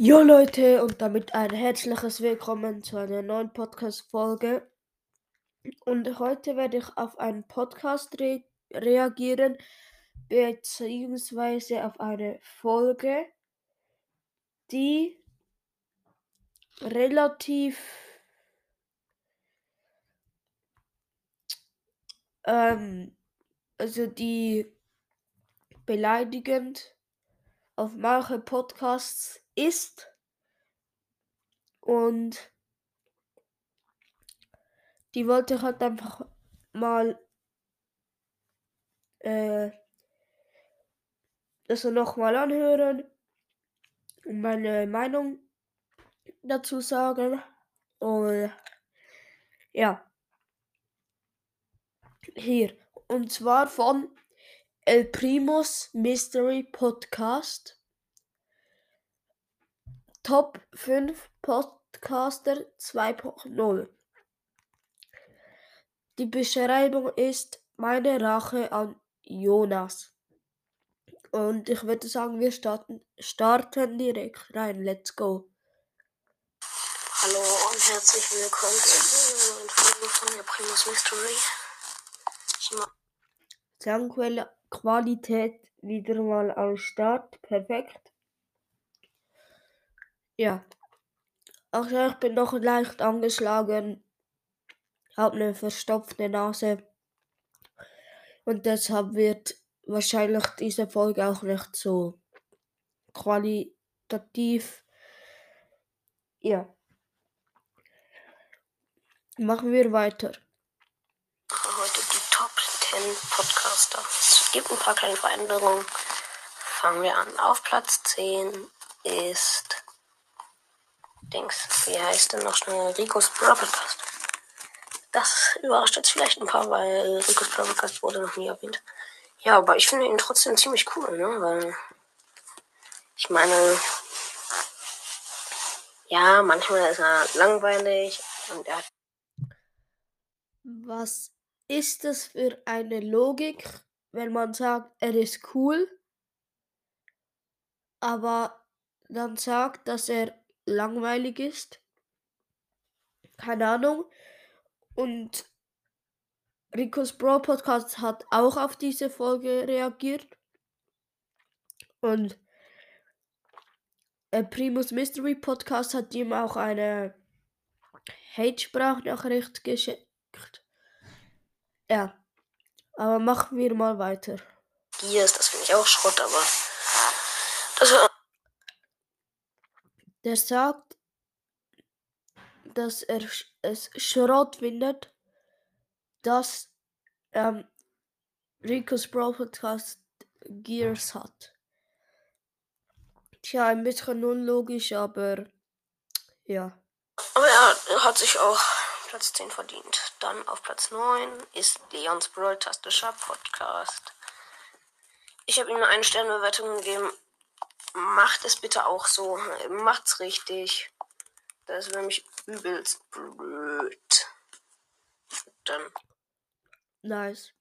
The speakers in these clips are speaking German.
Jo Leute und damit ein herzliches Willkommen zu einer neuen Podcast-Folge. Und heute werde ich auf einen Podcast re reagieren, beziehungsweise auf eine Folge, die relativ ähm, also die beleidigend auf manche Podcasts ist und die wollte ich halt einfach mal äh, also nochmal anhören und meine Meinung dazu sagen. Und ja. Hier. Und zwar von El Primus Mystery Podcast. Top 5 Podcaster 2.0. Die Beschreibung ist meine Rache an Jonas. Und ich würde sagen, wir starten, starten direkt rein. Let's go. Hallo und herzlich willkommen zu einer neuen Folge von der Primus Mystery. Ich Soundqualität wieder mal am Start. Perfekt. Ja. Also ich bin noch leicht angeschlagen. Habe eine verstopfte Nase. Und deshalb wird wahrscheinlich diese Folge auch nicht so qualitativ. Ja. Machen wir weiter. heute die Top 10 Podcaster. Gibt ein paar kleine Veränderungen. Fangen wir an. Auf Platz 10 ist Dings, wie heißt denn noch schnell? Ricos Bro Podcast. Das überrascht jetzt vielleicht ein paar, weil Ricos Bro Podcast wurde noch nie erwähnt. Ja, aber ich finde ihn trotzdem ziemlich cool, ne? Weil ich meine, ja, manchmal ist er langweilig und er Was ist das für eine Logik, wenn man sagt, er ist cool, aber dann sagt, dass er langweilig ist? Keine Ahnung. Und Ricos Bro Podcast hat auch auf diese Folge reagiert. Und äh, Primus Mystery Podcast hat ihm auch eine Hate-Sprachnachricht geschickt. Ja. Aber machen wir mal weiter. Gears, das finde ich auch Schrott, aber das war Der sagt, dass er es Schrott findet, dass ähm, Ricos Bro Podcast Gears hat. Tja, ein bisschen unlogisch, aber ja. Aber er hat sich auch Platz 10 verdient. Dann auf Platz 9 ist Leons Brawl-Tastischer Podcast. Ich habe ihm eine Sternbewertung gegeben. Macht es bitte auch so. Macht's richtig. Das ist nämlich übelst blöd. Dann Nice.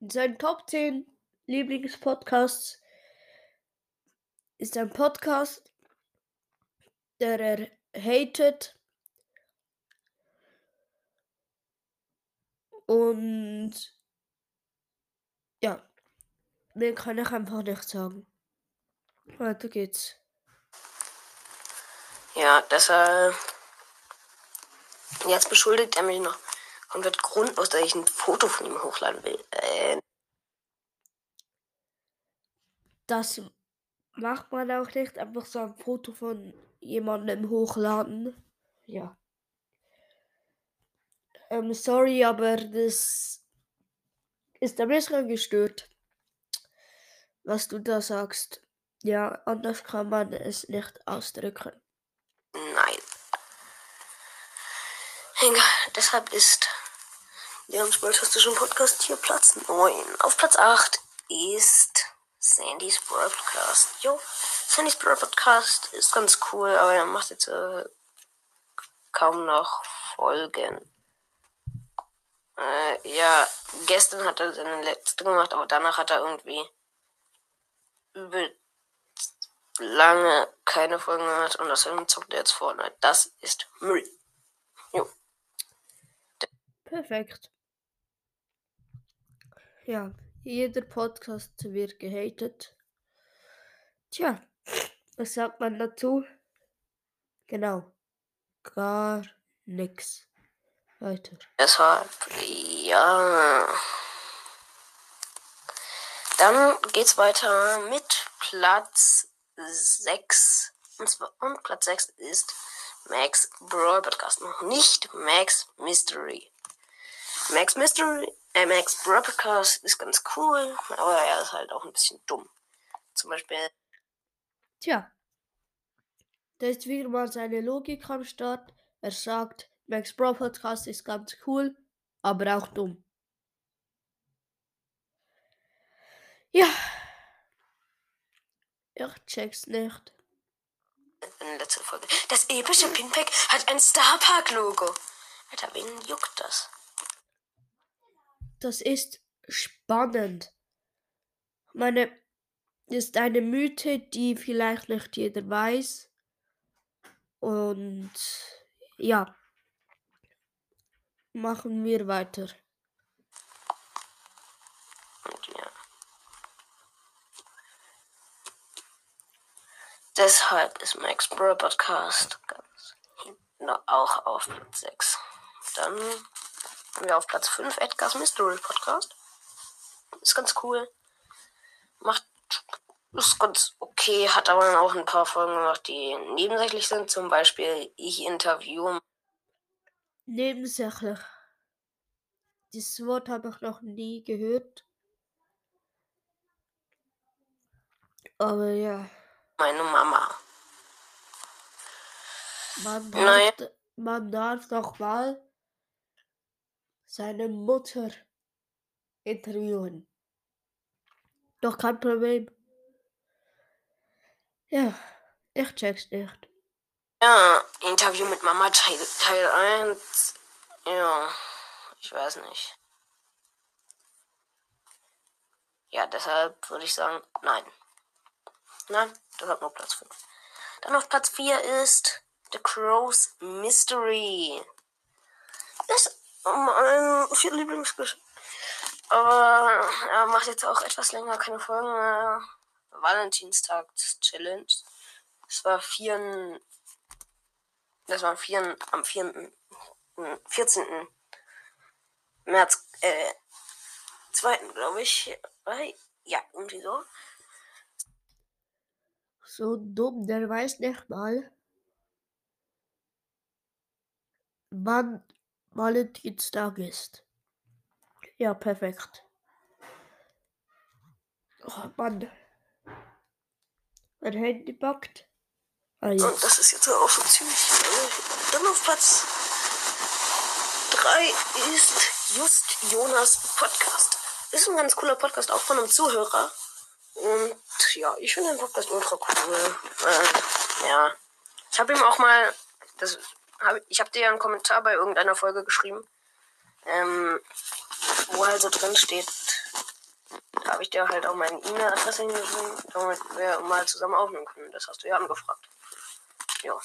In seinen Top 10 Lieblingspodcasts ist ein Podcast, der er hatet. Und ja, mehr kann ich einfach nicht sagen. Weiter geht's. Ja, deshalb. Jetzt beschuldigt er mich noch komplett grundlos, dass ich ein Foto von ihm hochladen will. Äh, Das macht man auch nicht einfach so ein Foto von jemandem hochladen. Ja. Ähm, sorry, aber das ist ein bisschen gestört, was du da sagst. Ja, anders kann man es nicht ausdrücken. nein. Egal, deshalb ist Leons Fantastischer Podcast hier Platz 9. Auf Platz 8 ist Sandys Brawl Podcast. Jo, Sandys Brawl Podcast ist ganz cool, aber er macht jetzt äh, kaum noch Folgen. Äh, ja, gestern hat er seine letzte gemacht, aber danach hat er irgendwie übel lange keine Folgen gemacht und deswegen zockt er jetzt Fortnite. Das ist Müll. Jo. Perfekt. Ja, jeder Podcast wird gehatet. Tja, was sagt man dazu? Genau. Gar nix. Weiter. Deshalb, ja. Dann geht's weiter mit Platz 6. Und, zwar, und Platz 6 ist Max Brawl Podcast. Noch nicht Max Mystery. Max Mystery, äh, Max Brawl Podcast ist ganz cool, aber er ist halt auch ein bisschen dumm. Zum Beispiel. Tja. Da ist wieder mal seine Logik am Start. Er sagt, Max Brawl Podcast ist ganz cool, aber auch dumm. Ja. Ich check's nicht. In der letzten Folge. Das epische Pinpack hat ein Starpark-Logo. Alter, wen juckt das? Das ist spannend. Meine, ist eine Mythe, die vielleicht nicht jeder weiß. Und ja, machen wir weiter. Ja. Deshalb ist Max Bro Podcast ganz hinten auch auf Platz 6. Dann haben wir auf Platz 5 Edgar's Mystery Podcast. Ist ganz cool. Macht ist ganz okay, hat aber auch ein paar Folgen gemacht, die nebensächlich sind. Zum Beispiel ich interview Nebensächlich. Dieses Wort habe ich noch nie gehört. Aber ja, meine Mama. man darf, man darf doch mal seine Mutter interviewen. Doch kein Problem. Ja, ich check's nicht. Ja, Interview mit Mama Teil, Teil 1. Ja, ich weiß nicht. Ja, deshalb würde ich sagen, nein. Nein, das hat nur Platz 5. Dann auf Platz 4 ist The Crow's Mystery. Ist mein vier Lieblingsgesch. Aber er macht jetzt auch etwas länger keine Folgen mehr. Valentinstag-Challenge. Es war 4. Das war 4, am 4. 14. März, äh, 2. glaube ich. Äh, Ja, irgendwie so. So dumm, der weiß nicht mal, wann Valentinstag ist. Ja, perfekt. Oh Mann. Mein Handy backt. Ah, Und das ist jetzt auch schon ziemlich. Dann auf Platz 3 ist Just Jonas Podcast. Ist ein ganz cooler Podcast, auch von einem Zuhörer. Und ja, ich finde den Podcast ultra cool. Äh, ja. Ich habe ihm auch mal. Das, hab, ich habe dir ja einen Kommentar bei irgendeiner Folge geschrieben. Ähm, wo halt so drin steht. Da habe ich dir halt auch meine E-Mail-Adresse hingeschrieben, damit wir mal zusammen aufnehmen können. Das hast du ja angefragt. Ja.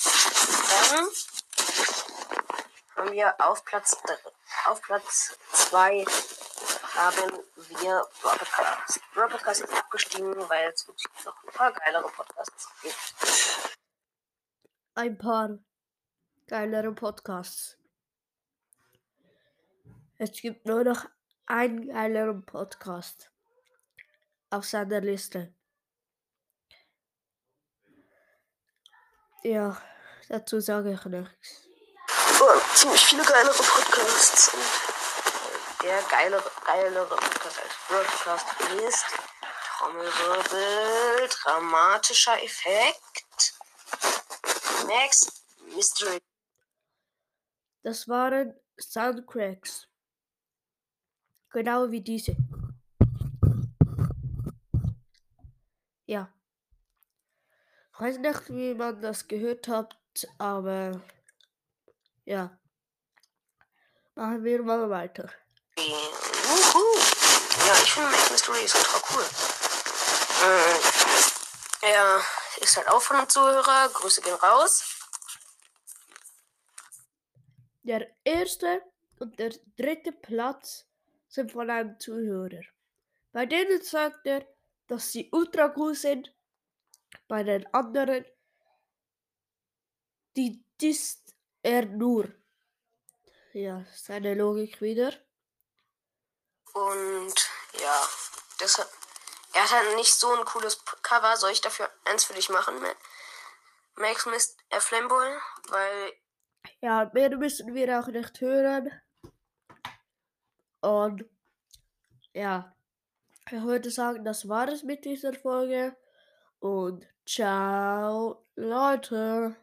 Dann haben wir auf Platz auf Platz 2 haben wir. Brawl Podcast ist abgestiegen, weil es wirklich noch ein paar geilere Podcasts gibt. Ein paar geilere Podcasts. Es gibt nur noch einen geileren Podcast auf seiner Liste. Ja, dazu sage ich nichts. Oh, ziemlich viele geilere Podcasts. Und der geilere, geilere Podcast als Brawl Podcast ist Trommelwirbel, dramatischer Effekt, Max Mystery Das waren Soundcracks. Genau wie diese. Ja. Ich weiß nicht, wie man das gehört hat, aber ja. Machen wir mal weiter. Wuhu. Ja, ich finde Max Mystery ist ultra cool. Äh, er ist halt auch von einem Zuhörer. Grüße gehen raus. Der erste und der dritte Platz sind von einem Zuhörer. Bei denen sagt er, dass sie ultra cool sind. Bei den anderen, die disst er nur. Ja, seine Logik wieder. Und ja, das, er hat halt nicht so ein cooles Cover. Soll ich dafür eins für dich machen? Max Mist äh, Flamboy? Weil. Ja, mehr müssen wir auch nicht hören. Und ja, ich würde sagen, das war es mit dieser Folge. Und ciao, Leute.